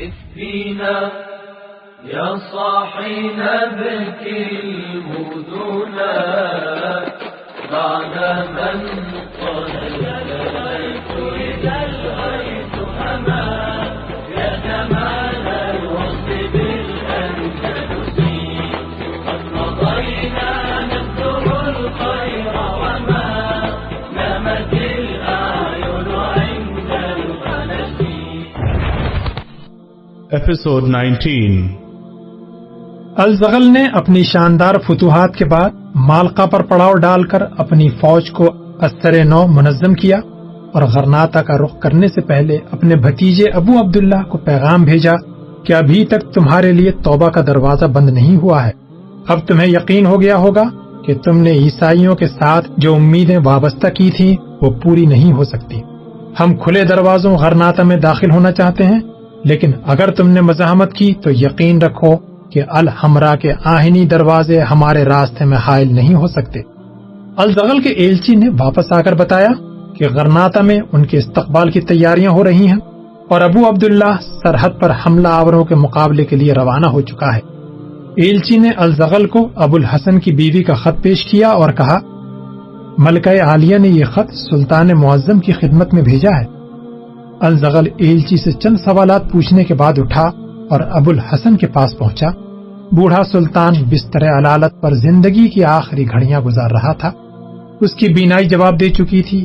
قف فينا يا صاحي نبكي المدنا بعد من Episode 19 الزغل نے اپنی شاندار فتوحات کے بعد مالکا پر پڑاؤ ڈال کر اپنی فوج کو اثر نو منظم کیا اور غرناتا کا رخ کرنے سے پہلے اپنے بھتیجے ابو عبداللہ کو پیغام بھیجا کہ ابھی تک تمہارے لیے توبہ کا دروازہ بند نہیں ہوا ہے۔ اب تمہیں یقین ہو گیا ہوگا کہ تم نے عیسائیوں کے ساتھ جو امیدیں وابستہ کی تھیں وہ پوری نہیں ہو سکتی۔ ہم کھلے دروازوں غرناتا میں داخل ہونا چاہتے ہیں۔ لیکن اگر تم نے مزاحمت کی تو یقین رکھو کہ الحمرا کے آہنی دروازے ہمارے راستے میں حائل نہیں ہو سکتے۔ الزغل کے ایلچی نے واپس آ کر بتایا کہ غرناتا میں ان کے استقبال کی تیاریاں ہو رہی ہیں اور ابو عبداللہ سرحد پر حملہ آوروں کے مقابلے کے لیے روانہ ہو چکا ہے۔ ایلچی نے الزغل کو ابو الحسن کی بیوی کا خط پیش کیا اور کہا، ملکہ عالیہ نے یہ خط سلطان معظم کی خدمت میں بھیجا ہے۔ الزغل ایلچی سے چند سوالات پوچھنے کے بعد اٹھا اور ابو الحسن کے پاس پہنچا۔ بوڑھا سلطان بستر علالت پر زندگی کی آخری گھڑیاں گزار رہا تھا۔ اس کی بینائی جواب دے چکی تھی۔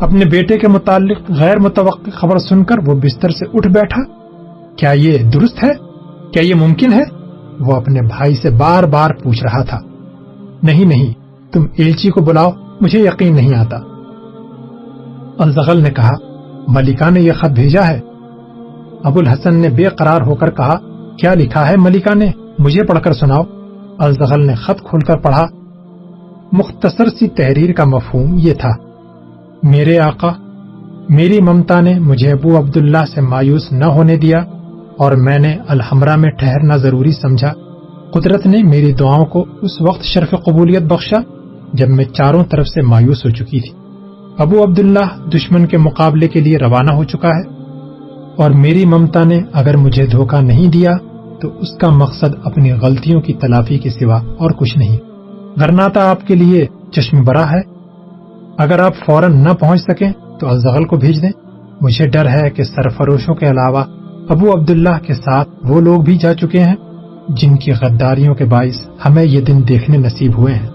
اپنے بیٹے کے متعلق غیر متوقع خبر سن کر وہ بستر سے اٹھ بیٹھا۔ کیا یہ درست ہے؟ کیا یہ ممکن ہے؟ وہ اپنے بھائی سے بار بار پوچھ رہا تھا۔ نہیں نہیں، تم ایلچی کو بلاؤ، مجھے یقین نہیں آتا۔ الزغل نے کہا ملکہ نے یہ خط بھیجا ہے۔ ابو الحسن نے بے قرار ہو کر کہا، کیا لکھا ہے ملکہ نے؟ مجھے پڑھ کر سناؤ۔ الزغل نے خط کھول کر پڑھا۔ مختصر سی تحریر کا مفہوم یہ تھا۔ میرے آقا، میری ممتا نے مجھے ابو عبداللہ سے مایوس نہ ہونے دیا اور میں نے الحمرہ میں ٹھہرنا ضروری سمجھا۔ قدرت نے میری دعاؤں کو اس وقت شرف قبولیت بخشا جب میں چاروں طرف سے مایوس ہو چکی تھی۔ ابو عبداللہ دشمن کے مقابلے کے لیے روانہ ہو چکا ہے۔ اور میری ممتا نے اگر مجھے دھوکہ نہیں دیا، تو اس کا مقصد اپنی غلطیوں کی تلافی کے سوا اور کچھ نہیں۔ غرناتا آپ کے لیے چشم برا ہے۔ اگر آپ فوراً نہ پہنچ سکیں، تو الزغل کو بھیج دیں۔ مجھے ڈر ہے کہ سرفروشوں کے علاوہ ابو عبداللہ کے ساتھ وہ لوگ بھی جا چکے ہیں، جن کی غداریوں کے باعث ہمیں یہ دن دیکھنے نصیب ہوئے ہیں۔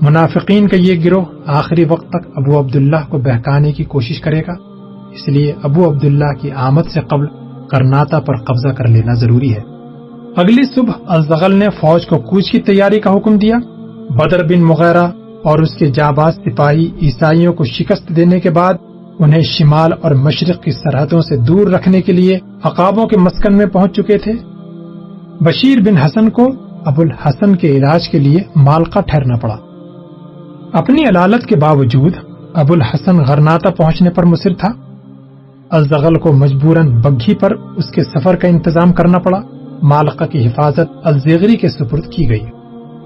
منافقین کا یہ گروہ آخری وقت تک ابو عبداللہ کو بہکانے کی کوشش کرے گا۔ اس لیے ابو عبداللہ کی آمد سے قبل کرناتا پر قبضہ کر لینا ضروری ہے۔ اگلی صبح الزغل نے فوج کو کوچ کی تیاری کا حکم دیا۔ بدر بن مغیرہ اور اس کے جاباز سپاہی عیسائیوں کو شکست دینے کے بعد انہیں شمال اور مشرق کی سرحدوں سے دور رکھنے کے لیے عقابوں کے مسکن میں پہنچ چکے تھے۔ بشیر بن حسن کو ابو الحسن کے علاج کے لیے مالکا ٹھہرنا پڑا۔ اپنی علالت کے باوجود ابو الحسن غرناتا پہنچنے پر مصر تھا۔ الزغل کو مجبوراً بگھی پر اس کے سفر کا انتظام کرنا پڑا۔ مالکا کی حفاظت الزیغری کے سپرد کی گئی۔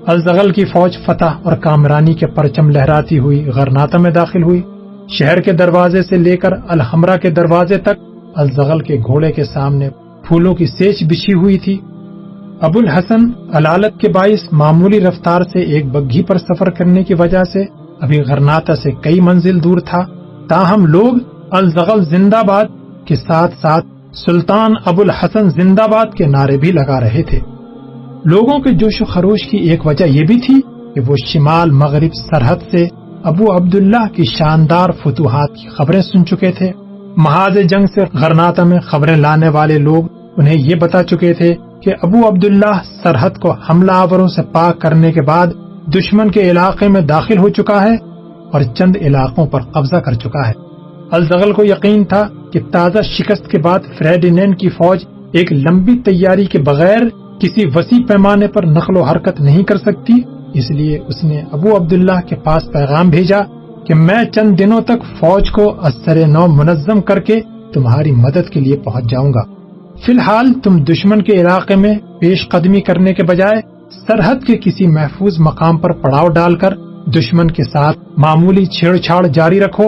الزغل کی فوج فتح اور کامرانی کے پرچم لہراتی ہوئی غرناتا میں داخل ہوئی۔ شہر کے دروازے سے لے کر الحمرا کے دروازے تک الزغل کے گھوڑے کے سامنے پھولوں کی سیچ بچھی ہوئی تھی۔ ابو الحسن علالت کے باعث معمولی رفتار سے ایک بگھی پر سفر کرنے کی وجہ سے ابھی غرناتا سے کئی منزل دور تھا، تاہم لوگ الزغل زندہ باد کے ساتھ ساتھ سلطان ابو الحسن زندہ باد کے نعرے بھی لگا رہے تھے۔ لوگوں کے جوش و خروش کی ایک وجہ یہ بھی تھی کہ وہ شمال مغرب سرحد سے ابو عبداللہ کی شاندار فتوحات کی خبریں سن چکے تھے۔ محاذ جنگ سے غرناتا میں خبریں لانے والے لوگ انہیں یہ بتا چکے تھے کہ ابو عبداللہ سرحد کو حملہ آوروں سے پاک کرنے کے بعد دشمن کے علاقے میں داخل ہو چکا ہے اور چند علاقوں پر قبضہ کر چکا ہے۔ الزغل کو یقین تھا کہ تازہ شکست کے بعد فریڈینین کی فوج ایک لمبی تیاری کے بغیر کسی وسیع پیمانے پر نقل و حرکت نہیں کر سکتی، اس لیے اس نے ابو عبداللہ کے پاس پیغام بھیجا کہ میں چند دنوں تک فوج کو اثر نو منظم کر کے تمہاری مدد کے لیے پہنچ جاؤں گا۔ فی الحال تم دشمن کے علاقے میں پیش قدمی کرنے کے بجائے سرحد کے کسی محفوظ مقام پر پڑاؤ ڈال کر دشمن کے ساتھ معمولی چھیڑ چھاڑ جاری رکھو۔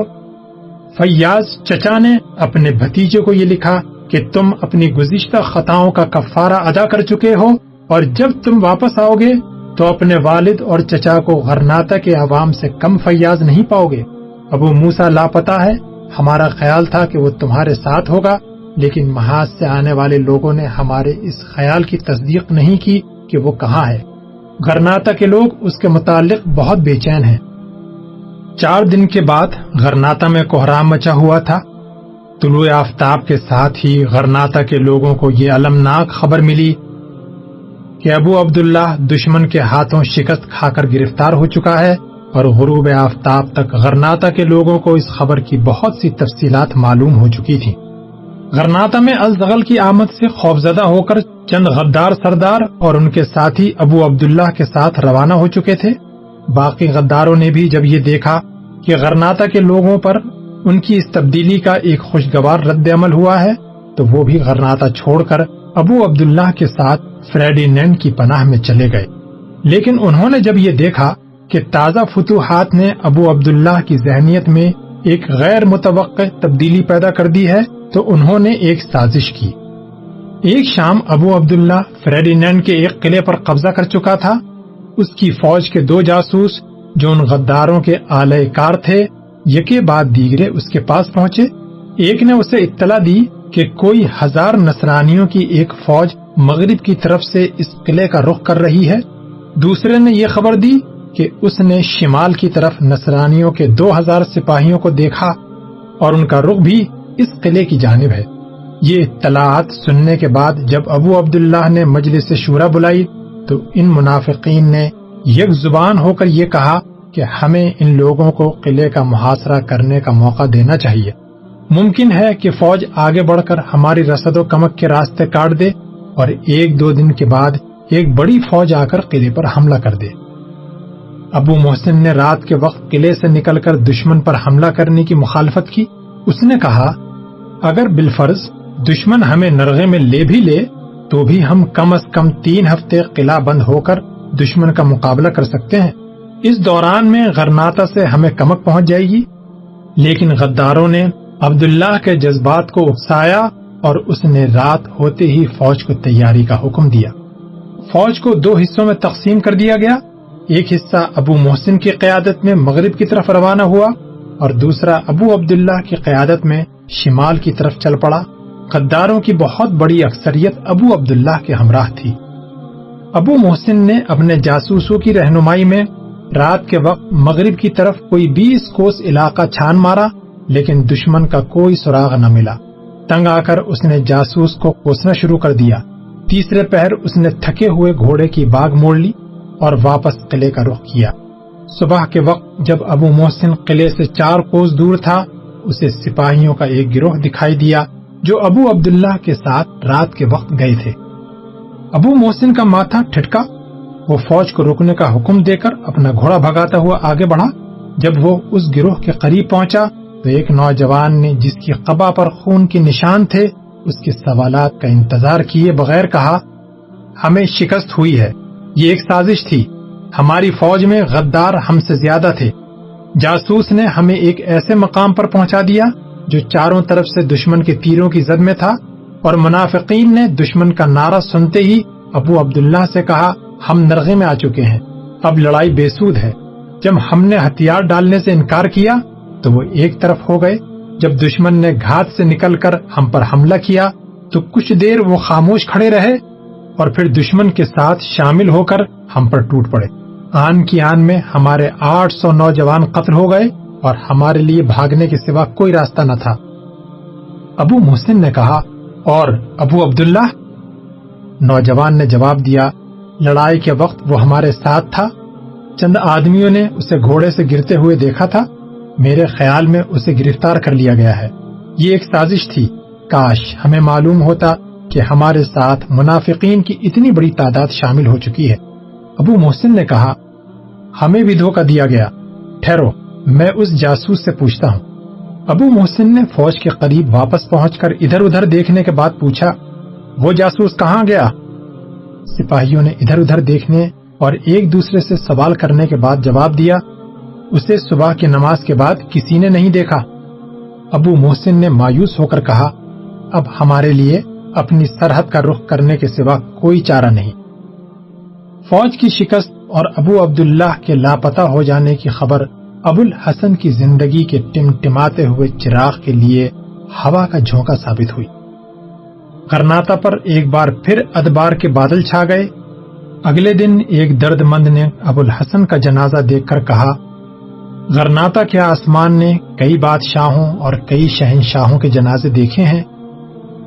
فیاض چچا نے اپنے بھتیجے کو یہ لکھا کہ تم اپنی گزشتہ خطاؤں کا کفارہ ادا کر چکے ہو اور جب تم واپس آؤ گے تو اپنے والد اور چچا کو غرناتا کے عوام سے کم فیاض نہیں پاؤ گے۔ ابو موسا لاپتا ہے۔ ہمارا خیال تھا کہ وہ تمہارے ساتھ ہوگا۔ لیکن محاذ سے آنے والے لوگوں نے ہمارے اس خیال کی تصدیق نہیں کی کہ وہ کہاں ہے گرناتا کے لوگ اس کے متعلق بہت بے چین ہیں۔ چار دن کے بعد غرناتا میں کوہرام مچا ہوا تھا۔ طلوع آفتاب کے ساتھ ہی غرناتا کے لوگوں کو یہ المناک خبر ملی کہ ابو عبداللہ دشمن کے ہاتھوں شکست کھا کر گرفتار ہو چکا ہے اور غروب آفتاب تک غرناتا کے لوگوں کو اس خبر کی بہت سی تفصیلات معلوم ہو چکی تھی غرناتا میں الزغل کی آمد سے خوفزدہ ہو کر چند غدار سردار اور ان کے ساتھی ابو عبداللہ کے ساتھ روانہ ہو چکے تھے۔ باقی غداروں نے بھی جب یہ دیکھا کہ غرناتا کے لوگوں پر ان کی اس تبدیلی کا ایک خوشگوار رد عمل ہوا ہے، تو وہ بھی غرناتا چھوڑ کر ابو عبداللہ کے ساتھ فریڈی نینڈ کی پناہ میں چلے گئے۔ لیکن انہوں نے جب یہ دیکھا کہ تازہ فتوحات نے ابو عبداللہ کی ذہنیت میں ایک غیر متوقع تبدیلی پیدا کر دی ہے تو انہوں نے ایک سازش کی۔ ایک شام ابو عبداللہ فریڈی نینڈ کے ایک قلعے پر قبضہ کر چکا تھا۔ اس کی فوج کے دو جاسوس جو ان غداروں کے آلے کار تھے، یکے بعد دیگرے اس کے پاس پہنچے۔ ایک نے اسے اطلاع دی کہ کوئی ہزار نصرانیوں کی ایک فوج مغرب کی طرف سے اس قلعے کا رخ کر رہی ہے۔ دوسرے نے یہ خبر دی کہ اس نے شمال کی طرف نصرانیوں کے دو ہزار سپاہیوں کو دیکھا اور ان کا رخ بھی اس قلعے کی جانب ہے۔ یہ اطلاعات سننے کے بعد جب ابو عبداللہ نے مجلس سے شورا بلائی، تو ان منافقین نے یک زبان ہو کر یہ کہا کہ ہمیں ان لوگوں کو قلعے کا محاصرہ کرنے کا موقع دینا چاہیے۔ ممکن ہے کہ فوج آگے بڑھ کر ہماری رسد و کمک کے راستے کاٹ دے اور ایک دو دن کے بعد ایک بڑی فوج آ کر قلعے پر حملہ کر دے۔ ابو محسن نے رات کے وقت قلعے سے نکل کر دشمن پر حملہ کرنے کی مخالفت کی۔ اس نے کہا اگر بالفرض دشمن ہمیں نرغے میں لے بھی لے، تو بھی ہم کم از کم تین ہفتے قلعہ بند ہو کر دشمن کا مقابلہ کر سکتے ہیں۔ اس دوران میں غرناتا سے ہمیں کمک پہنچ جائے گی۔ لیکن غداروں نے عبداللہ کے جذبات کو اکسایا اور اس نے رات ہوتے ہی فوج کو تیاری کا حکم دیا۔ فوج کو دو حصوں میں تقسیم کر دیا گیا۔ ایک حصہ ابو محسن کی قیادت میں مغرب کی طرف روانہ ہوا اور دوسرا ابو عبداللہ کی قیادت میں شمال کی طرف چل پڑا۔ غداروں کی بہت بڑی اکثریت ابو عبداللہ کے ہمراہ تھی۔ ابو محسن نے اپنے جاسوسوں کی رہنمائی میں رات کے وقت مغرب کی طرف کوئی بیس کوس علاقہ چھان مارا، لیکن دشمن کا کوئی سراغ نہ ملا۔ تنگ آ کر اس نے جاسوس کو کوسنا شروع کر دیا۔ تیسرے پہر اس نے تھکے ہوئے گھوڑے کی باغ موڑ لی اور واپس قلعے کا رخ کیا۔ صبح کے وقت جب ابو محسن قلعے سے چار کوس دور تھا اسے سپاہیوں کا ایک گروہ دکھائی دیا جو ابو عبداللہ کے ساتھ رات کے وقت گئے تھے۔ ابو محسن کا ماتھا ٹھٹکا، وہ فوج کو روکنے کا حکم دے کر اپنا گھوڑا بھگاتا ہوا آگے بڑھا۔ جب وہ اس گروہ کے قریب پہنچا تو ایک نوجوان نے جس کی قبا پر خون کے نشان تھے، اس کے سوالات کا انتظار کیے بغیر کہا، ہمیں شکست ہوئی ہے، یہ ایک سازش تھی، ہماری فوج میں غدار ہم سے زیادہ تھے۔ جاسوس نے ہمیں ایک ایسے مقام پر پہنچا دیا جو چاروں طرف سے دشمن کے تیروں کی زد میں تھا اور منافقین نے دشمن کا نعرہ سنتے ہی ابو عبداللہ سے کہا، ہم نرغے میں آ چکے ہیں، اب لڑائی بے سود ہے۔ جب ہم نے ہتھیار ڈالنے سے انکار کیا تو وہ ایک طرف ہو گئے۔ جب دشمن نے گھات سے نکل کر ہم پر حملہ کیا تو کچھ دیر وہ خاموش کھڑے رہے اور پھر دشمن کے ساتھ شامل ہو کر ہم پر ٹوٹ پڑے۔ آن کی آن میں ہمارے آٹھ سو نوجوان قتل ہو گئے اور ہمارے لیے بھاگنے کے سوا کوئی راستہ نہ تھا۔ ابو محسن نے کہا، اور ابو عبداللہ؟ نوجوان نے جواب دیا، لڑائی کے وقت وہ ہمارے ساتھ تھا۔ چند آدمیوں نے اسے گھوڑے سے گرتے ہوئے دیکھا تھا۔ میرے خیال میں اسے گرفتار کر لیا گیا ہے۔ یہ ایک سازش تھی۔ کاش ہمیں معلوم ہوتا کہ ہمارے ساتھ منافقین کی اتنی بڑی تعداد شامل ہو چکی ہے۔ ابو محسن نے کہا ہمیں بھی دھوکہ دیا گیا۔ ٹھہرو، میں اس جاسوس سے پوچھتا ہوں۔ ابو محسن نے فوج کے قریب واپس پہنچ کر ادھر ادھر دیکھنے کے بعد پوچھا، وہ جاسوس کہاں گیا؟ سپاہیوں نے ادھر ادھر دیکھنے اور ایک دوسرے سے سوال کرنے کے بعد جواب دیا، اسے صبح کی نماز کے بعد کسی نے نہیں دیکھا۔ ابو محسن نے مایوس ہو کر کہا، اب ہمارے لیے اپنی سرحد کا رخ کرنے کے سوا کوئی چارہ نہیں۔ فوج کی شکست اور ابو عبداللہ کے لاپتہ ہو جانے کی خبر ابو الحسن کی زندگی کے ٹمٹماتے ہوئے چراغ کے لیے ہوا کا جھونکا ثابت ہوئی۔ کرناتا پر ایک بار پھر ادبار کے بادل چھا گئے۔ اگلے دن ایک درد مند نے ابو الحسن کا جنازہ دیکھ کر کہا غرناتا کے آسمان نے کئی بادشاہوں اور کئی شہنشاہوں کے جنازے دیکھے ہیں،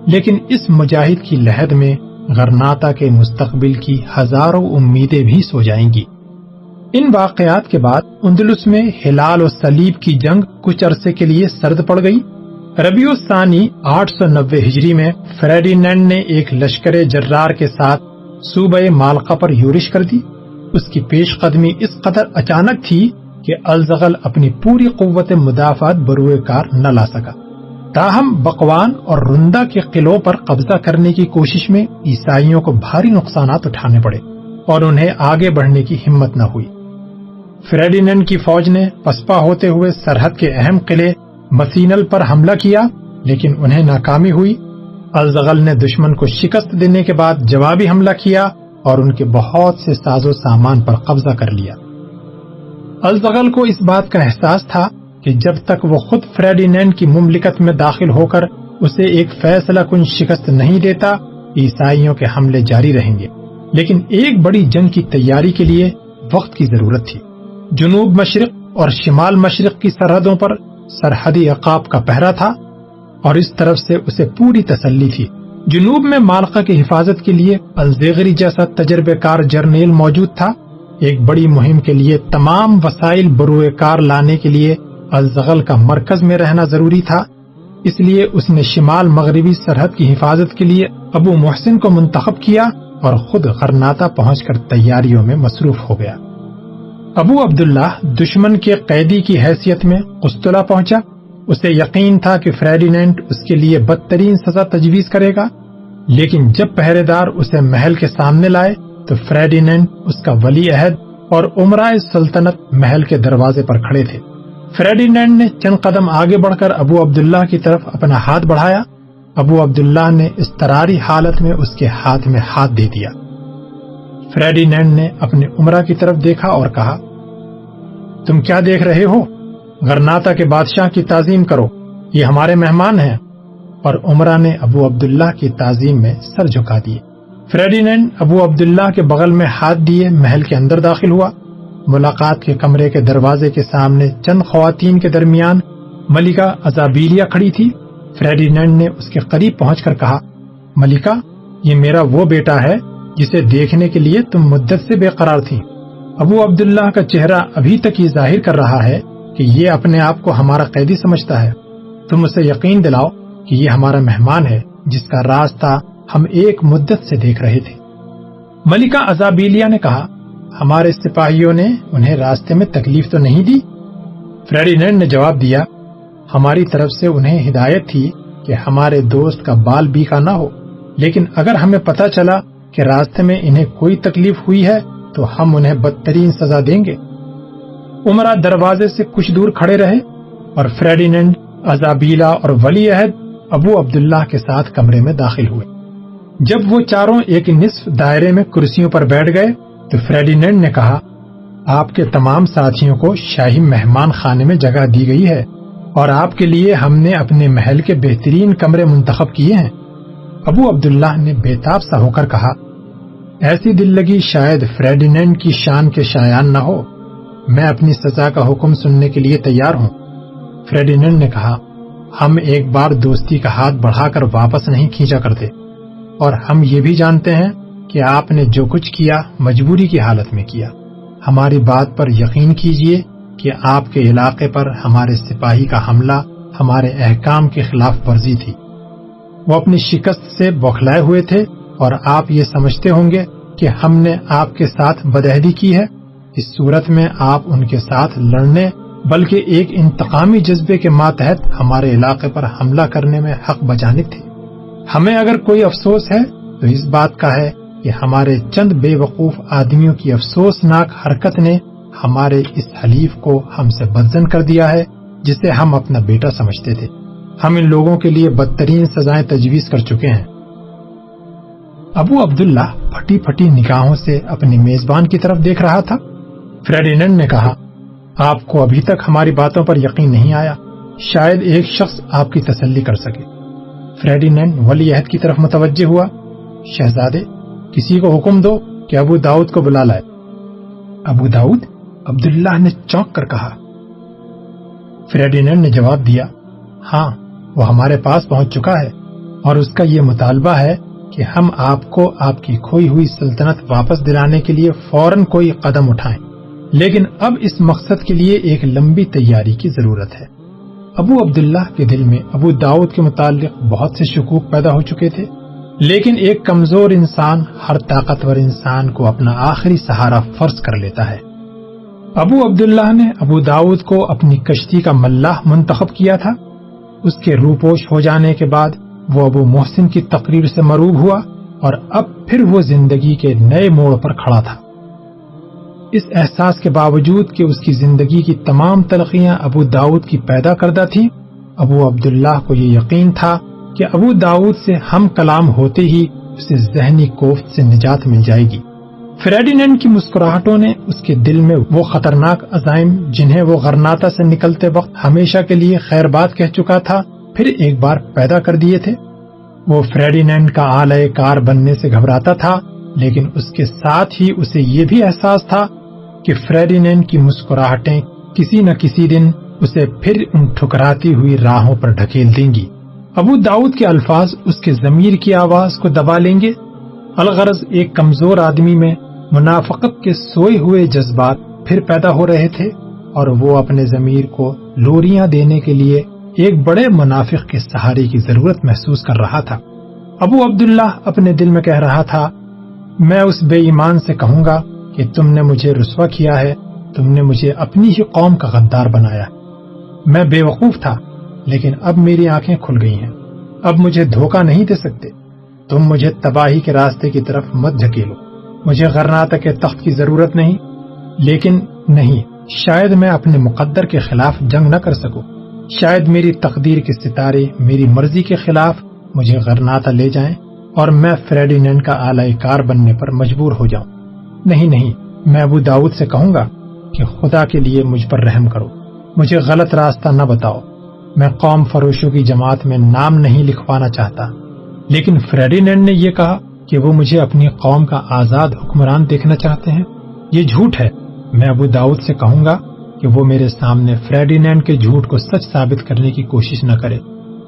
لیکن اس مجاہد کی لہد میں غرناتا کے مستقبل کی ہزاروں امیدیں بھی سو جائیں گی۔ ان واقعات کے بعد اندلس میں ہلال و سلیب کی جنگ کچھ عرصے کے لیے سرد پڑ گئی۔ ربیع الثانی آٹھ سو نوے ہجری میں فریڈینینڈ نے ایک لشکر جرار کے ساتھ صوبہ مالکا پر یورش کر دی۔ اس کی پیش قدمی اس قدر اچانک تھی کہ الزغل اپنی پوری قوت مدافعت بروئے کار نہ لا سکا۔ تاہم بقوان اور رندا کے قلعوں پر قبضہ کرنے کی کوشش میں عیسائیوں کو بھاری نقصانات اٹھانے پڑے اور انہیں آگے بڑھنے کی ہمت نہ ہوئی۔ فریڈینن کی فوج نے پسپا ہوتے ہوئے سرحد کے اہم قلعے مسینل پر حملہ کیا، لیکن انہیں ناکامی ہوئی۔ الزغل نے دشمن کو شکست دینے کے بعد جوابی حملہ کیا اور ان کے بہت سے ساز و سامان پر قبضہ کر لیا۔ الزغل کو اس بات کا احساس تھا کہ جب تک وہ خود فریڈینینڈ کی مملکت میں داخل ہو کر اسے ایک فیصلہ کن شکست نہیں دیتا، عیسائیوں کے حملے جاری رہیں گے۔ لیکن ایک بڑی جنگ کی تیاری کے لیے وقت کی ضرورت تھی۔ جنوب مشرق اور شمال مشرق کی سرحدوں پر سرحدی عقاب کا پہرا تھا اور اس طرف سے اسے پوری تسلی تھی۔ جنوب میں مالکا کی حفاظت کے لیے الزیغری جیسا تجربے کار جرنیل موجود تھا۔ ایک بڑی مہم کے لیے تمام وسائل بروئے کار لانے کے لیے الزغل کا مرکز میں رہنا ضروری تھا، اس لیے اس نے شمال مغربی سرحد کی حفاظت کے لیے ابو محسن کو منتخب کیا اور خود غرناتا پہنچ کر تیاریوں میں مصروف ہو گیا۔ ابو عبداللہ دشمن کے قیدی کی حیثیت میں قسطلہ پہنچا۔ اسے یقین تھا کہ فریڈینٹ اس کے لیے بدترین سزا تجویز کرے گا، لیکن جب پہرے دار اسے محل کے سامنے لائے تو فریڈینٹ اس کا ولی عہد اور عمرہ سلطنت محل کے دروازے پر کھڑے تھے۔ فریڈینڈ نے چند قدم آگے بڑھ کر ابو عبداللہ کی طرف اپنا ہاتھ بڑھایا۔ ابو عبداللہ نے استراری حالت میں اس کے ہاتھ میں ہاتھ دے دیا۔ فریڈینڈ نے اپنے عمرہ کی طرف دیکھا اور کہا، تم کیا دیکھ رہے ہو؟ غرناتا کے بادشاہ کی تعظیم کرو۔ یہ ہمارے مہمان ہیں اور عمرہ نے ابو عبداللہ کی تعظیم میں سر جھکا دیے۔ فریڈینڈ ابو عبداللہ کے بغل میں ہاتھ دیے، محل کے اندر داخل ہوا۔ ملاقات کے کمرے کے دروازے کے سامنے چند خواتین کے درمیان ملکہ ازابیلیا کھڑی تھی۔ فریڈینڈ نے اس کے قریب پہنچ کر کہا، ملکہ، یہ میرا وہ بیٹا ہے جسے دیکھنے کے لیے تم مدت سے بے قرار تھی۔ ابو عبداللہ کا چہرہ ابھی تک یہ ظاہر کر رہا ہے کہ یہ اپنے آپ کو ہمارا قیدی سمجھتا ہے۔ تم اسے یقین دلاؤ کہ یہ ہمارا مہمان ہے جس کا راستہ ہم ایک مدت سے دیکھ رہے تھے۔ ملکہ ازابیلیا نے کہا ہمارے سپاہیوں نے انہیں راستے میں تکلیف تو نہیں دی؟ فریڈینڈ نے جواب دیا، ہماری طرف سے انہیں ہدایت تھی کہ ہمارے دوست کا بال بیکا نہ ہو۔ لیکن اگر ہمیں پتا چلا کہ راستے میں انہیں کوئی تکلیف ہوئی ہے، تو ہم انہیں بدترین سزا دیں گے۔ عمرہ دروازے سے کچھ دور کھڑے رہے اور فریڈینڈ ازابیلا اور ولی عہد ابو عبداللہ کے ساتھ کمرے میں داخل ہوئے۔ جب وہ چاروں ایک نصف دائرے میں کرسیوں پر بیٹھ گئے تو فریڈینڈ نے کہا، آپ کے تمام ساتھیوں کو شاہی مہمان خانے میں جگہ دی گئی ہے اور آپ کے لیے ہم نے اپنے محل کے بہترین کمرے منتخب کیے ہیں۔ ابو عبداللہ نے بےتاب سا ہو کر کہا، ایسی دل لگی شاید فریڈینڈ کی شان کے شایان نہ ہو۔ میں اپنی سزا کا حکم سننے کے لیے تیار ہوں۔ فریڈینڈ نے کہا، ہم ایک بار دوستی کا ہاتھ بڑھا کر واپس نہیں کھینچا کرتے اور ہم یہ بھی جانتے ہیں کہ آپ نے جو کچھ کیا مجبوری کی حالت میں کیا۔ ہماری بات پر یقین کیجیے کہ آپ کے علاقے پر ہمارے سپاہی کا حملہ ہمارے احکام کے خلاف ورزی تھی۔ وہ اپنی شکست سے بوکھلائے ہوئے تھے اور آپ یہ سمجھتے ہوں گے کہ ہم نے آپ کے ساتھ بدہدی کی ہے۔ اس صورت میں آپ ان کے ساتھ لڑنے بلکہ ایک انتقامی جذبے کے ماتحت ہمارے علاقے پر حملہ کرنے میں حق بجانب تھے۔ ہمیں اگر کوئی افسوس ہے تو اس بات کا ہے کہ ہمارے چند بے وقوف آدمیوں کی افسوسناک حرکت نے ہمارے اس حلیف کو ہم سے بدزن کر دیا ہے، جسے ہم اپنا بیٹا سمجھتے تھے۔ ہم ان لوگوں کے لیے بدترین سزائیں تجویز کر چکے ہیں۔ ابو عبداللہ پھٹی پھٹی نگاہوں سے اپنی میزبان کی طرف دیکھ رہا تھا۔ فریڈینڈ نے کہا، آپ کو ابھی تک ہماری باتوں پر یقین نہیں آیا، شاید ایک شخص آپ کی تسلی کر سکے۔ فریڈینڈ ولی عہد کی طرف متوجہ ہوا۔ شہزادے کسی کو حکم دو کہ ابو داؤد کو بلا لائے۔ ابو داؤد عبداللہ نے چونک کر کہا۔ فریڈینڈ نے جواب دیا ہاں وہ ہمارے پاس پہنچ چکا ہے اور اس کا یہ مطالبہ ہے کہ ہم آپ کو آپ کی کھوئی ہوئی سلطنت واپس دلانے کے لیے فوراً کوئی قدم اٹھائیں۔ لیکن اب اس مقصد کے لیے ایک لمبی تیاری کی ضرورت ہے۔ ابو عبداللہ کے دل میں ابو داؤد کے متعلق بہت سے شکوک پیدا ہو چکے تھے۔ لیکن ایک کمزور انسان ہر طاقتور انسان کو اپنا آخری سہارا فرض کر لیتا ہے۔ ابو عبداللہ نے ابو داؤد کو اپنی کشتی کا ملاح منتخب کیا تھا۔ اس کے روپوش ہو جانے کے بعد وہ ابو محسن کی تقریر سے مروب ہوا اور اب پھر وہ زندگی کے نئے موڑ پر کھڑا تھا۔ اس احساس کے باوجود کہ اس کی زندگی کی تمام تلخیاں ابو داؤد کی پیدا کردہ تھی ابو عبداللہ کو یہ یقین تھا کہ ابو داؤد سے ہم کلام ہوتے ہی اسے ذہنی کوفت سے نجات مل جائے گی۔ فریڈینڈ کی مسکراہٹوں نے اس کے دل میں وہ خطرناک عزائم جنہیں وہ غرناتا سے نکلتے وقت ہمیشہ کے لیے خیر بات کہہ چکا تھا، پھر ایک بار پیدا کر دیے تھے۔ وہ فریڈینڈ کا آلے کار بننے سے گھبراتا تھا، لیکن اس کے ساتھ ہی اسے یہ بھی احساس تھا کہ فریڈینڈ کی مسکراہٹیں کسی نہ کسی دن اسے پھر ان ٹھکراتی ہوئی راہوں پر ڈھکیل دیں گی۔ ابو داؤد کے الفاظ، اس کے ضمیر کی آواز کو دبا لیں گے۔ الغرض ایک کمزور آدمی میں منافقت کے سوئے ہوئے جذبات پھر پیدا ہو رہے تھے اور وہ اپنے ضمیر کو لوریاں دینے کے لیے ایک بڑے منافق کے سہارے کی ضرورت محسوس کر رہا تھا۔ ابو عبداللہ اپنے دل میں کہہ رہا تھا، میں اس بے ایمان سے کہوں گا کہ تم نے مجھے رسوا کیا ہے، تم نے مجھے اپنی ہی قوم کا غدار بنایا۔ میں بے وقوف تھا لیکن اب میری آنکھیں کھل گئی ہیں۔ اب مجھے دھوکہ نہیں دے سکتے۔ تم مجھے تباہی کے راستے کی طرف مت جھکیلو مجھے غرناتا کے تخت کی ضرورت نہیں۔ لیکن نہیں، شاید میں اپنے مقدر کے خلاف جنگ نہ کر سکوں۔ شاید میری تقدیر کے ستارے میری مرضی کے خلاف مجھے غرناتا لے جائیں اور میں فریڈینڈ کا اعلی کار بننے پر مجبور ہو جاؤں۔ نہیں نہیں، میں ابو داؤد سے کہوں گا کہ خدا کے لیے مجھ پر رحم کرو۔ مجھے غلط راستہ نہ بتاؤ۔ میں قوم فروشوں کی جماعت میں نام نہیں لکھوانا چاہتا۔ لیکن فریڈینڈ نے یہ کہا کہ وہ مجھے اپنی قوم کا آزاد حکمران دیکھنا چاہتے ہیں۔ یہ جھوٹ ہے۔ میں ابو داؤد سے کہوں گا کہ وہ میرے سامنے فریڈینڈ کے جھوٹ کو سچ ثابت کرنے کی کوشش نہ کرے۔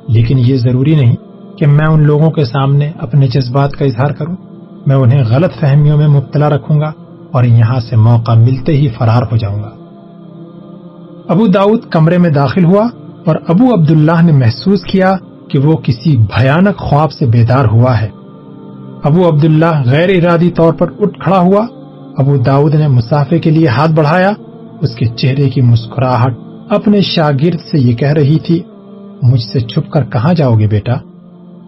لیکن یہ ضروری نہیں کہ میں ان لوگوں کے سامنے اپنے جذبات کا اظہار کروں۔ میں انہیں غلط فہمیوں میں مبتلا رکھوں گا اور یہاں سے موقع ملتے ہی فرار ہو جاؤں گا۔ ابو داؤد کمرے میں داخل ہوا۔ اور ابو عبداللہ نے محسوس کیا کہ وہ کسی بھیانک خواب سے بیدار ہوا ہے۔ ابو عبداللہ غیر ارادی طور پر اٹھ کھڑا ہوا، ابو داؤد نے مسافے کے لیے ہاتھ بڑھایا۔ اس کے چہرے کی مسکراہٹ اپنے شاگرد سے یہ کہہ رہی تھی، مجھ سے چھپ کر کہاں جاؤ گے بیٹا؟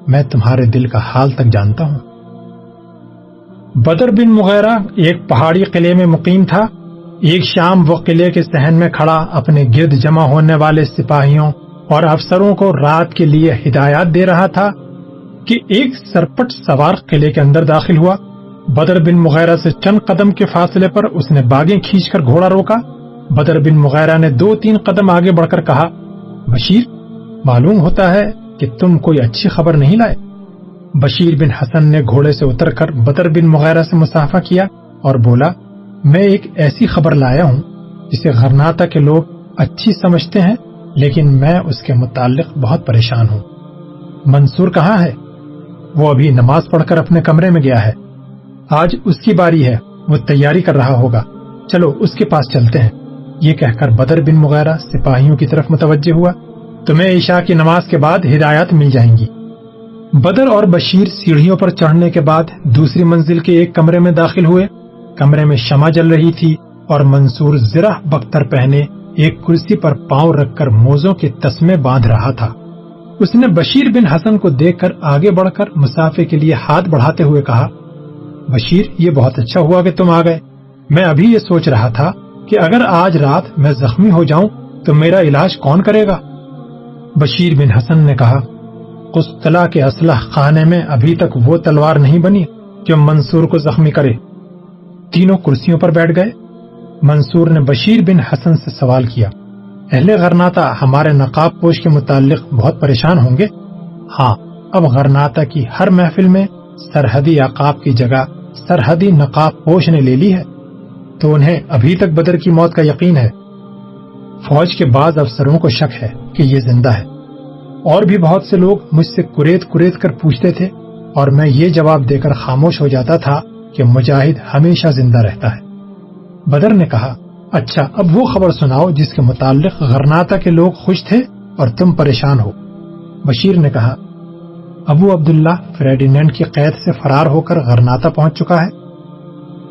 میں تمہارے دل کا حال تک جانتا ہوں۔ بدر بن مغیرہ ایک پہاڑی قلعے میں مقیم تھا۔ ایک شام وہ قلعے کے سہن میں کھڑا اپنے گرد جمع ہونے والے سپاہیوں اور افسروں کو رات کے لیے ہدایات دے رہا تھا کہ ایک سرپٹ سوار قلعے کے اندر داخل ہوا۔ بدر بن مغیرہ سے چند قدم کے فاصلے پر اس نے باغیں کھینچ کر گھوڑا روکا۔ بدر بن مغیرہ نے دو تین قدم آگے بڑھ کر کہا، بشیر، معلوم ہوتا ہے کہ تم کوئی اچھی خبر نہیں لائے۔ بشیر بن حسن نے گھوڑے سے اتر کر بدر بن مغیرہ سے مسافہ کیا اور بولا میں ایک ایسی خبر لایا ہوں جسے غرناتا کے لوگ اچھی سمجھتے ہیں، لیکن میں اس کے متعلق بہت پریشان ہوں۔ منصور کہاں ہے؟ وہ ابھی نماز پڑھ کر اپنے کمرے میں گیا ہے۔ آج اس کی باری ہے، وہ تیاری کر رہا ہوگا۔ چلو، اس کے پاس چلتے ہیں۔ یہ کہہ کر بدر بن مغیرہ سپاہیوں کی طرف متوجہ ہوا۔ تمہیں عشاء کی نماز کے بعد ہدایات مل جائیں گی۔ بدر اور بشیر سیڑھیوں پر چڑھنے کے بعد دوسری منزل کے ایک کمرے میں داخل ہوئے۔ کمرے میں شمع جل رہی تھی اور منصور زرہ بختر پہنے ایک کرسی پر پاؤں رکھ کر موزوں کے تسمے باندھ رہا تھا۔ اس نے بشیر بن حسن کو دیکھ کر آگے بڑھ کر مسافے کے لیے ہاتھ بڑھاتے ہوئے کہا، بشیر، یہ بہت اچھا ہوا کہ تم آ گئے۔ میں ابھی یہ سوچ رہا تھا کہ اگر آج رات میں زخمی ہو جاؤں تو میرا علاج کون کرے گا؟ بشیر بن حسن نے کہا، قسطلہ کے اسلحہ خانے میں ابھی تک وہ تلوار نہیں بنی جو منصور کو زخمی کرے۔ تینوں کرسیوں پر بیٹھ گئے۔ منصور نے بشیر بن حسن سے سوال کیا، اہل غرناتا ہمارے نقاب پوش کے متعلق بہت پریشان ہوں گے؟ ہاں اب غرناتا کی ہر محفل میں سرحدی عقاب کی جگہ سرحدی نقاب پوش نے لے لی ہے۔ تو انہیں ابھی تک بدر کی موت کا یقین ہے۔ فوج کے بعض افسروں کو شک ہے کہ یہ زندہ ہے۔ اور بھی بہت سے لوگ مجھ سے کریت کریت کر پوچھتے تھے اور میں یہ جواب دے کر خاموش ہو جاتا تھا کہ مجاہد ہمیشہ زندہ رہتا ہے۔ بدر نے کہا اچھا اب وہ خبر سناؤ جس کے متعلق غرناتا کے لوگ خوش تھے اور تم پریشان ہو۔ بشیر نے کہا، ابو عبداللہ فریڈینڈ کی قید سے فرار ہو کر غرناتا پہنچ چکا ہے۔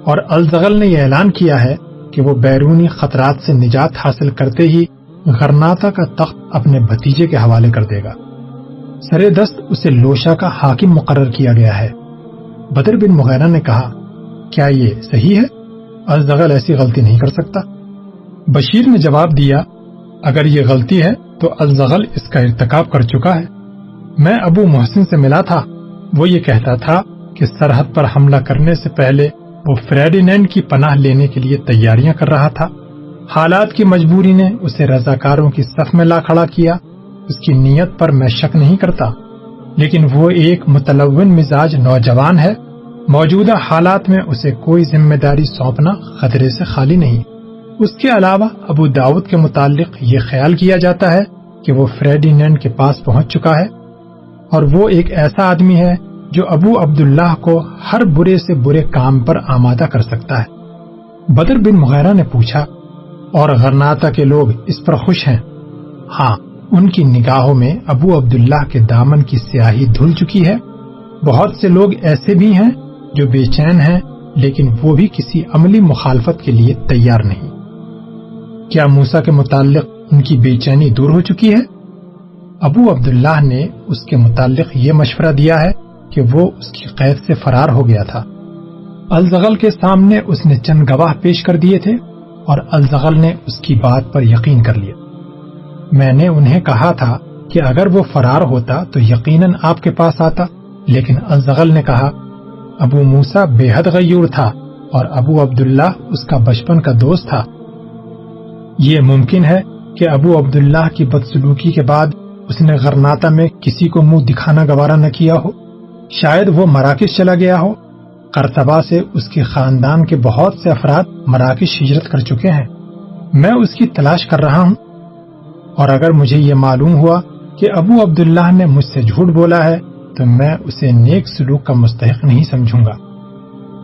اور الزغل نے یہ اعلان کیا ہے کہ وہ بیرونی خطرات سے نجات حاصل کرتے ہی غرناتا کا تخت اپنے بھتیجے کے حوالے کر دے گا۔ سرے دست اسے لوشا کا حاکم مقرر کیا گیا ہے۔ بدر بن مغیرہ نے کہا، کیا یہ صحیح ہے؟ الزغل ایسی غلطی نہیں کر سکتا. بشیر نے جواب دیا، اگر یہ غلطی ہے تو الزغل اس کا ارتکاب کر چکا ہے۔ میں ابو محسن سے ملا تھا۔ وہ یہ کہتا تھا کہ سرحد پر حملہ کرنے سے پہلے وہ فریڈینینڈ کی پناہ لینے کے لیے تیاریاں کر رہا تھا۔ حالات کی مجبوری نے اسے رضاکاروں کی صف میں لا کھڑا کیا۔ اس کی نیت پر میں شک نہیں کرتا۔ لیکن وہ ایک متلون مزاج نوجوان ہے۔ موجودہ حالات میں اسے کوئی ذمہ داری سونپنا خطرے سے خالی نہیں۔ اس کے علاوہ ابو داود کے متعلق یہ خیال کیا جاتا ہے کہ وہ فریڈینینڈ کے پاس پہنچ چکا ہے۔ اور وہ ایک ایسا آدمی ہے جو ابو عبداللہ کو ہر برے سے برے کام پر آمادہ کر سکتا ہے۔ بدر بن مغیرہ نے پوچھا، اور غرناتا کے لوگ اس پر خوش ہیں؟ ہاں ان کی نگاہوں میں ابو عبداللہ کے دامن کی سیاہی دھل چکی ہے۔ بہت سے لوگ ایسے بھی ہیں جو بے چین ہیں، لیکن وہ بھی کسی عملی مخالفت کے لیے تیار نہیں۔ کیا موسا کے متعلق ان کی بے چینی دور ہو چکی ہے؟ ابو عبداللہ نے اس کے متعلق یہ مشورہ دیا ہے کہ وہ اس کی قید سے فرار ہو گیا تھا۔ الزغل کے سامنے اس نے چند گواہ پیش کر دیے تھے اور الزغل نے اس کی بات پر یقین کر لیا۔ میں نے انہیں کہا تھا کہ اگر وہ فرار ہوتا تو یقیناً آپ کے پاس آتا۔ لیکن الزغل نے کہا، ابو موسا بے حد غیور تھا اور ابو عبداللہ اس کا بچپن کا دوست تھا۔ یہ ممکن ہے کہ ابو عبداللہ کی بدسلوکی کے بعد اس نے غرناتا میں کسی کو منہ دکھانا گوارا نہ کیا ہو۔ شاید وہ مراکش چلا گیا ہو۔ کرتبہ سے اس کے خاندان کے بہت سے افراد مراکش ہجرت کر چکے ہیں۔ میں اس کی تلاش کر رہا ہوں۔ اور اگر مجھے یہ معلوم ہوا کہ ابو عبداللہ نے مجھ سے جھوٹ بولا ہے، تو میں اسے نیک سلوک کا مستحق نہیں سمجھوں گا۔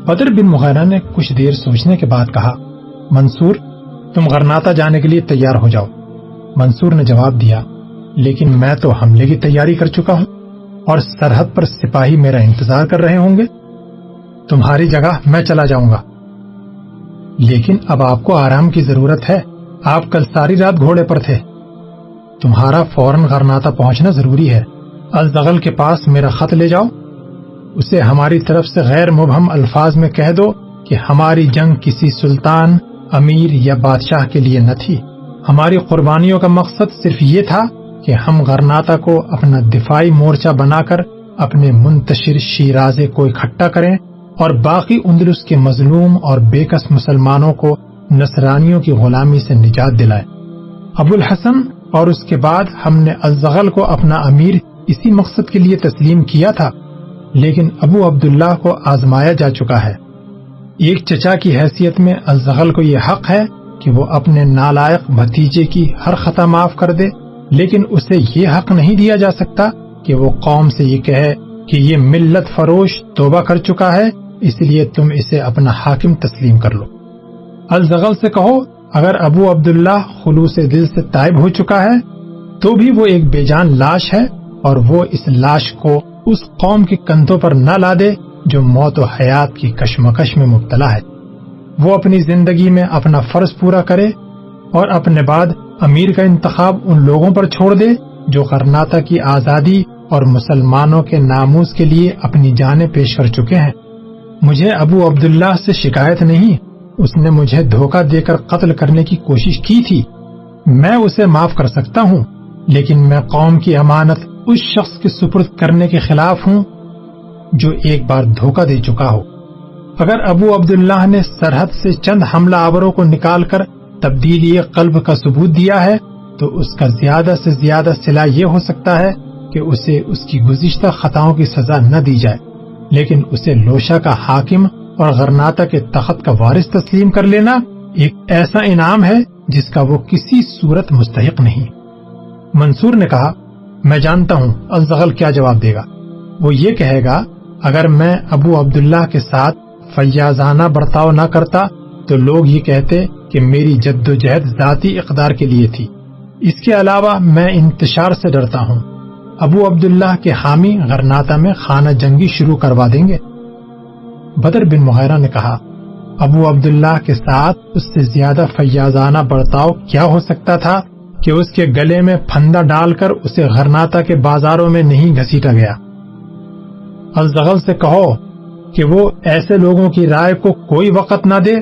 بدر بن مغیرہ نے کچھ دیر سوچنے کے بعد کہا، منصور، تم غرناتا جانے کے لیے تیار ہو جاؤ۔ منصور نے جواب دیا، لیکن میں تو حملے کی تیاری کر چکا ہوں اور سرحد پر سپاہی میرا انتظار کر رہے ہوں گے۔ تمہاری جگہ میں چلا جاؤں گا۔ لیکن اب آپ کو آرام کی ضرورت ہے۔ آپ کل ساری رات گھوڑے پر تھے۔ تمہارا فوراً غرناتا پہنچنا ضروری ہے۔ الزغل کے پاس میرا خط لے جاؤ۔ اسے ہماری طرف سے غیر مبہم الفاظ میں کہہ دو کہ ہماری جنگ کسی سلطان، امیر یا بادشاہ کے لیے نہ تھی۔ ہماری قربانیوں کا مقصد صرف یہ تھا کہ ہم غرناتا کو اپنا دفاعی مورچہ بنا کر اپنے منتشر شیرازے کو اکٹھا کریں اور باقی اندرس کے مظلوم اور بےکس مسلمانوں کو نصرانیوں کی غلامی سے نجات دلائے ابو الحسن اور اس کے بعد ہم نے الزغل کو اپنا امیر اسی مقصد کے لیے تسلیم کیا تھا، لیکن ابو عبداللہ کو آزمایا جا چکا ہے۔ ایک چچا کی حیثیت میں الزغل کو یہ حق ہے کہ وہ اپنے نالائق بھتیجے کی ہر خطا معاف کر دے، لیکن اسے یہ حق نہیں دیا جا سکتا کہ وہ قوم سے یہ کہے کہ یہ ملت فروش توبہ کر چکا ہے، اس لیے تم اسے اپنا حاکم تسلیم کر لو۔ الزغل سے کہو اگر ابو عبداللہ خلوص دل سے طائب ہو چکا ہے، تو بھی وہ ایک بے جان لاش ہے اور وہ اس لاش کو اس قوم کے کندھوں پر نہ لا دے جو موت و حیات کی کشمکش میں مبتلا ہے۔ وہ اپنی زندگی میں اپنا فرض پورا کرے اور اپنے بعد امیر کا انتخاب ان لوگوں پر چھوڑ دے جو کرناتا کی آزادی اور مسلمانوں کے ناموز کے لیے اپنی جانیں پیش کر چکے ہیں۔ مجھے ابو عبداللہ سے شکایت نہیں۔ اس نے مجھے دھوکہ دے کر قتل کرنے کی کوشش کی تھی۔ میں اسے معاف کر سکتا ہوں، لیکن میں قوم کی امانت اس شخص کے سپرد کرنے کے خلاف ہوں جو ایک بار دھوکہ دے چکا ہو۔ اگر ابو عبداللہ نے سرحد سے چند حملہ آوروں کو نکال کر تبدیلی قلب کا ثبوت دیا ہے، تو اس کا زیادہ سے زیادہ سلا یہ ہو سکتا ہے کہ اسے اس کی گزشتہ خطاؤں کی سزا نہ دی جائے۔ لیکن اسے لوشا کا حاکم اور غرناتا کے تخت کا وارث تسلیم کر لینا ایک ایسا انعام ہے جس کا وہ کسی صورت مستحق نہیں۔ منصور نے کہا، میں جانتا ہوں، الزغل کیا جواب دے گا؟ وہ یہ کہے گا، اگر میں ابو عبداللہ کے ساتھ فیاضانہ برتاؤ نہ کرتا تو لوگ یہ کہتے کہ میری جد و جہد ذاتی اقدار کے لیے تھی۔ اس کے علاوہ میں انتشار سے ڈرتا ہوں۔ ابو عبداللہ کے حامی غرناتا میں خانہ جنگی شروع کروا دیں گے۔ بدر بن مغیرہ نے کہا، ابو عبداللہ کے ساتھ اس سے زیادہ فیاضانہ برتاؤ کیا ہو سکتا تھا کہ اس کے گلے میں پھندا ڈال کر اسے غرناتا کے بازاروں میں نہیں گھسیٹا گیا؟ الزغل سے کہو کہ وہ ایسے لوگوں کی رائے کو کوئی وقت نہ دے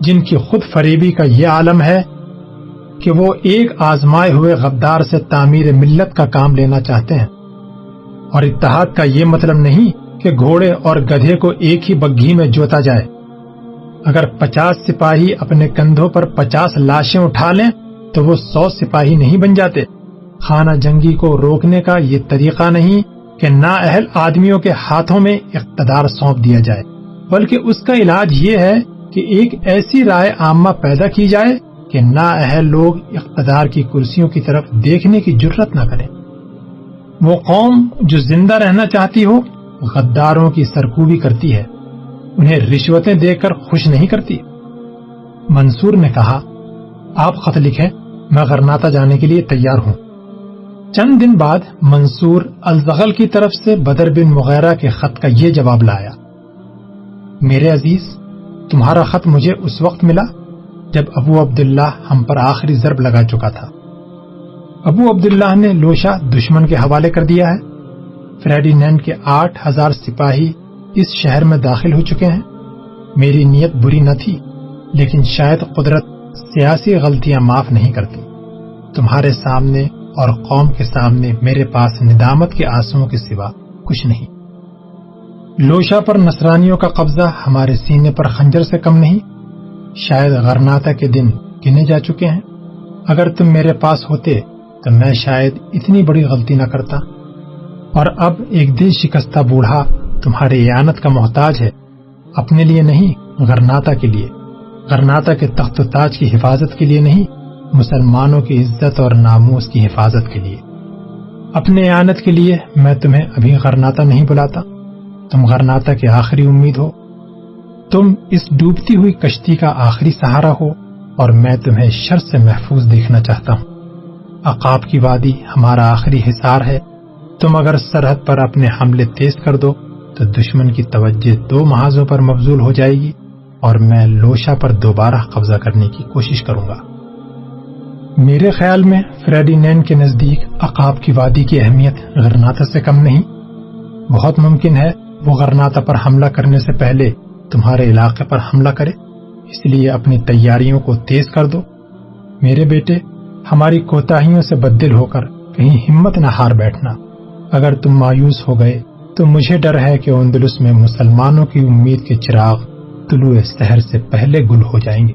جن کی خود فریبی کا یہ عالم ہے کہ وہ ایک آزمائے ہوئے غدار سے تعمیر ملت کا کام لینا چاہتے ہیں۔ اور اتحاد کا یہ مطلب نہیں کہ گھوڑے اور گدھے کو ایک ہی بگھی میں جوتا جائے۔ اگر پچاس سپاہی اپنے کندھوں پر پچاس لاشیں اٹھا لیں، تو وہ سو سپاہی نہیں بن جاتے۔ خانہ جنگی کو روکنے کا یہ طریقہ نہیں کہ نا اہل آدمیوں کے ہاتھوں میں اقتدار سونپ دیا جائے، بلکہ اس کا علاج یہ ہے کہ ایک ایسی رائے عامہ پیدا کی جائے کہ نا اہل لوگ اقتدار کی کرسیوں کی طرف دیکھنے کی جرت نہ کریں۔ وہ قوم جو زندہ رہنا چاہتی ہو غداروں کی سرکوبی کرتی ہے، انہیں رشوتیں دے کر خوش نہیں کرتی۔ منصور نے کہا، آپ خط لکھیں، میں غرناتا جانے کے لیے تیار ہوں۔ چند دن بعد منصور الزغل کی طرف سے بدر بن مغیرہ کے خط کا یہ جواب لایا۔ میرے عزیز، تمہارا خط مجھے اس وقت ملا جب ابو عبداللہ ہم پر آخری ضرب لگا چکا تھا۔ ابو عبداللہ نے لوشا دشمن کے حوالے کر دیا ہے۔ فریڈی نینڈ کے آٹھ ہزار سپاہی اس شہر میں داخل ہو چکے ہیں۔ میری نیت بری نہ تھی، لیکن شاید قدرت سیاسی غلطیاں معاف نہیں کرتی۔ تمہارے سامنے اور قوم کے سامنے میرے پاس ندامت کے آنسو کے سوا کچھ نہیں۔ لوشا پر نصرانیوں کا قبضہ ہمارے سینے پر خنجر سے کم نہیں۔ شاید غرناتا کے دن گنے جا چکے ہیں۔ اگر تم میرے پاس ہوتے تو میں شاید اتنی بڑی غلطی نہ کرتا۔ اور اب ایک دل شکستہ بوڑھا تمہاری اعانت کا محتاج ہے۔ اپنے لیے نہیں، غرناتا کے لیے۔ غرناتا کے تخت و تاج کی حفاظت کے لیے نہیں، مسلمانوں کی عزت اور ناموس کی حفاظت کے لیے۔ اپنے اعانت کے لیے میں تمہیں ابھی غرناتا نہیں بلاتا۔ تم غرناتا کی آخری امید ہو۔ تم اس ڈوبتی ہوئی کشتی کا آخری سہارا ہو اور میں تمہیں شر سے محفوظ دیکھنا چاہتا ہوں۔ عقاب کی وادی ہمارا آخری حصار ہے۔ تم اگر سرحد پر اپنے حملے تیز کر دو، تو دشمن کی توجہ دو محاذوں پر مبزول ہو جائے گی اور میں لوشا پر دوبارہ قبضہ کرنے کی کوشش کروں گا۔ میرے خیال میں فریڈی نین کے نزدیک عقاب کی وادی کی اہمیت غرناتا سے کم نہیں۔ بہت ممکن ہے وہ غرناتا پر حملہ کرنے سے پہلے تمہارے علاقے پر حملہ کرے، اس لیے اپنی تیاریوں کو تیز کر دو۔ میرے بیٹے، ہماری کوتاہیوں سے بدل ہو کر کہیں ہمت نہ ہار بیٹھنا۔ اگر تم مایوس ہو گئے تو مجھے ڈر ہے کہ اندلس میں مسلمانوں کی امید کے چراغ طلوع شہر سے پہلے گل ہو جائیں گے۔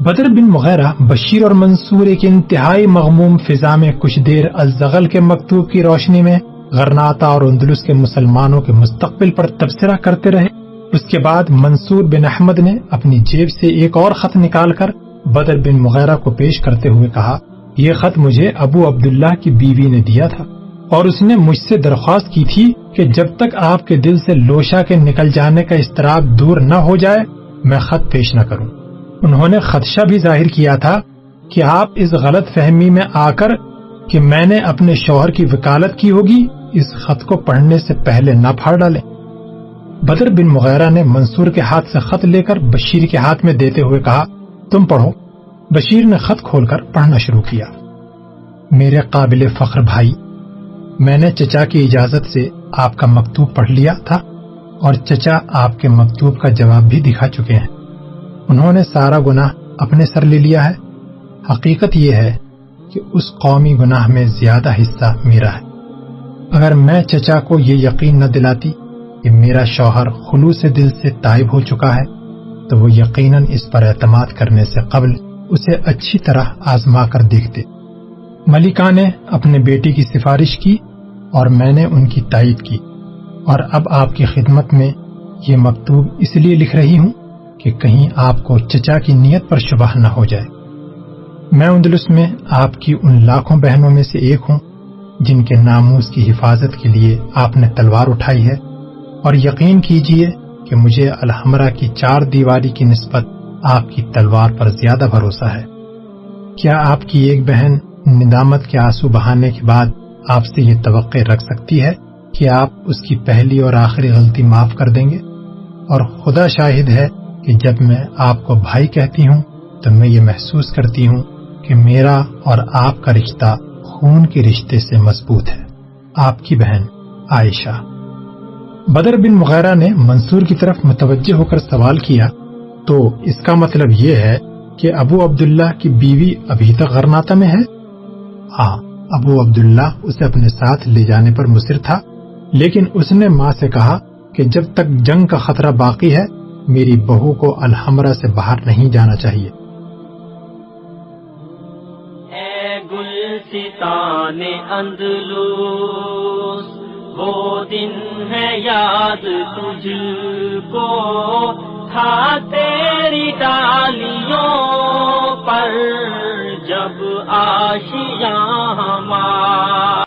بدر بن مغیرہ، بشیر اور منصور ایک انتہائی مغموم فضا میں کچھ دیر الزغل کے مکتوب کی روشنی میں غرناتا اور اندلس کے مسلمانوں کے مستقبل پر تبصرہ کرتے رہے۔ اس کے بعد منصور بن احمد نے اپنی جیب سے ایک اور خط نکال کر بدر بن مغیرہ کو پیش کرتے ہوئے کہا، یہ خط مجھے ابو عبداللہ کی بیوی نے دیا تھا۔ اور اس نے مجھ سے درخواست کی تھی کہ جب تک آپ کے دل سے لوشا کے نکل جانے کا استراب دور نہ ہو جائے، میں خط پیش نہ کروں۔ انہوں نے خدشہ بھی ظاہر کیا تھا کہ آپ اس غلط فہمی میں آ کر کہ میں نے اپنے شوہر کی وکالت کی ہوگی، اس خط کو پڑھنے سے پہلے نہ پھاڑ ڈالے بدر بن مغیرہ نے منصور کے ہاتھ سے خط لے کر بشیر کے ہاتھ میں دیتے ہوئے کہا، تم پڑھو۔ بشیر نے خط کھول کر پڑھنا شروع کیا۔ میرے قابل فخر بھائی میں نے چچا کی اجازت سے آپ کا مکتوب پڑھ لیا تھا اور چچا آپ کے مکتوب کا جواب بھی دکھا چکے ہیں۔ انہوں نے سارا گناہ اپنے سر لے لیا ہے۔ حقیقت یہ ہے کہ اس قومی گناہ میں زیادہ حصہ میرا ہے۔ اگر میں چچا کو یہ یقین نہ دلاتی کہ میرا شوہر خلوص دل سے تائب ہو چکا ہے، تو وہ یقیناً اس پر اعتماد کرنے سے قبل اسے اچھی طرح آزما کر دیکھتے۔ ملکہ نے اپنے بیٹی کی سفارش کی اور میں نے ان کی تائید کی۔ اور اب آپ کی خدمت میں یہ مکتوب اس لیے لکھ رہی ہوں کہ کہیں آپ کو چچا کی نیت پر شبہ نہ ہو جائے۔ میں اندلس میں آپ کی ان لاکھوں بہنوں میں سے ایک ہوں جن کے ناموس کی حفاظت کے لیے آپ نے تلوار اٹھائی ہے۔ اور یقین کیجیے کہ مجھے الحمرہ کی چار دیواری کی نسبت آپ کی تلوار پر زیادہ بھروسہ ہے۔ کیا آپ کی ایک بہن ندامت کے آنسو بہانے کے بعد آپ سے یہ توقع رکھ سکتی ہے کہ آپ اس کی پہلی اور آخری غلطی معاف کر دیں گے۔ اور خدا شاہد ہے کہ جب میں آپ کو بھائی کہتی ہوں، تو میں یہ محسوس کرتی ہوں کہ میرا اور آپ کا رشتہ خون کے رشتے سے مضبوط ہے۔ آپ کی بہن، عائشہ۔ بدر بن مغیرہ نے منصور کی طرف متوجہ ہو کر سوال کیا۔ تو اس کا مطلب یہ ہے کہ ابو عبداللہ کی بیوی ابھی تک غرناتا میں ہے؟ ہاں ابو عبداللہ اسے اپنے ساتھ لے جانے پر مصر تھا، لیکن اس نے ماں سے کہا کہ جب تک جنگ کا خطرہ باقی ہے، میری بہو کو الحمرہ سے باہر نہیں جانا چاہیے۔ اے وہ دن ہے یاد تجھ کو۔ تھا تیری ڈالیوں پر جب آشیاں ہمارا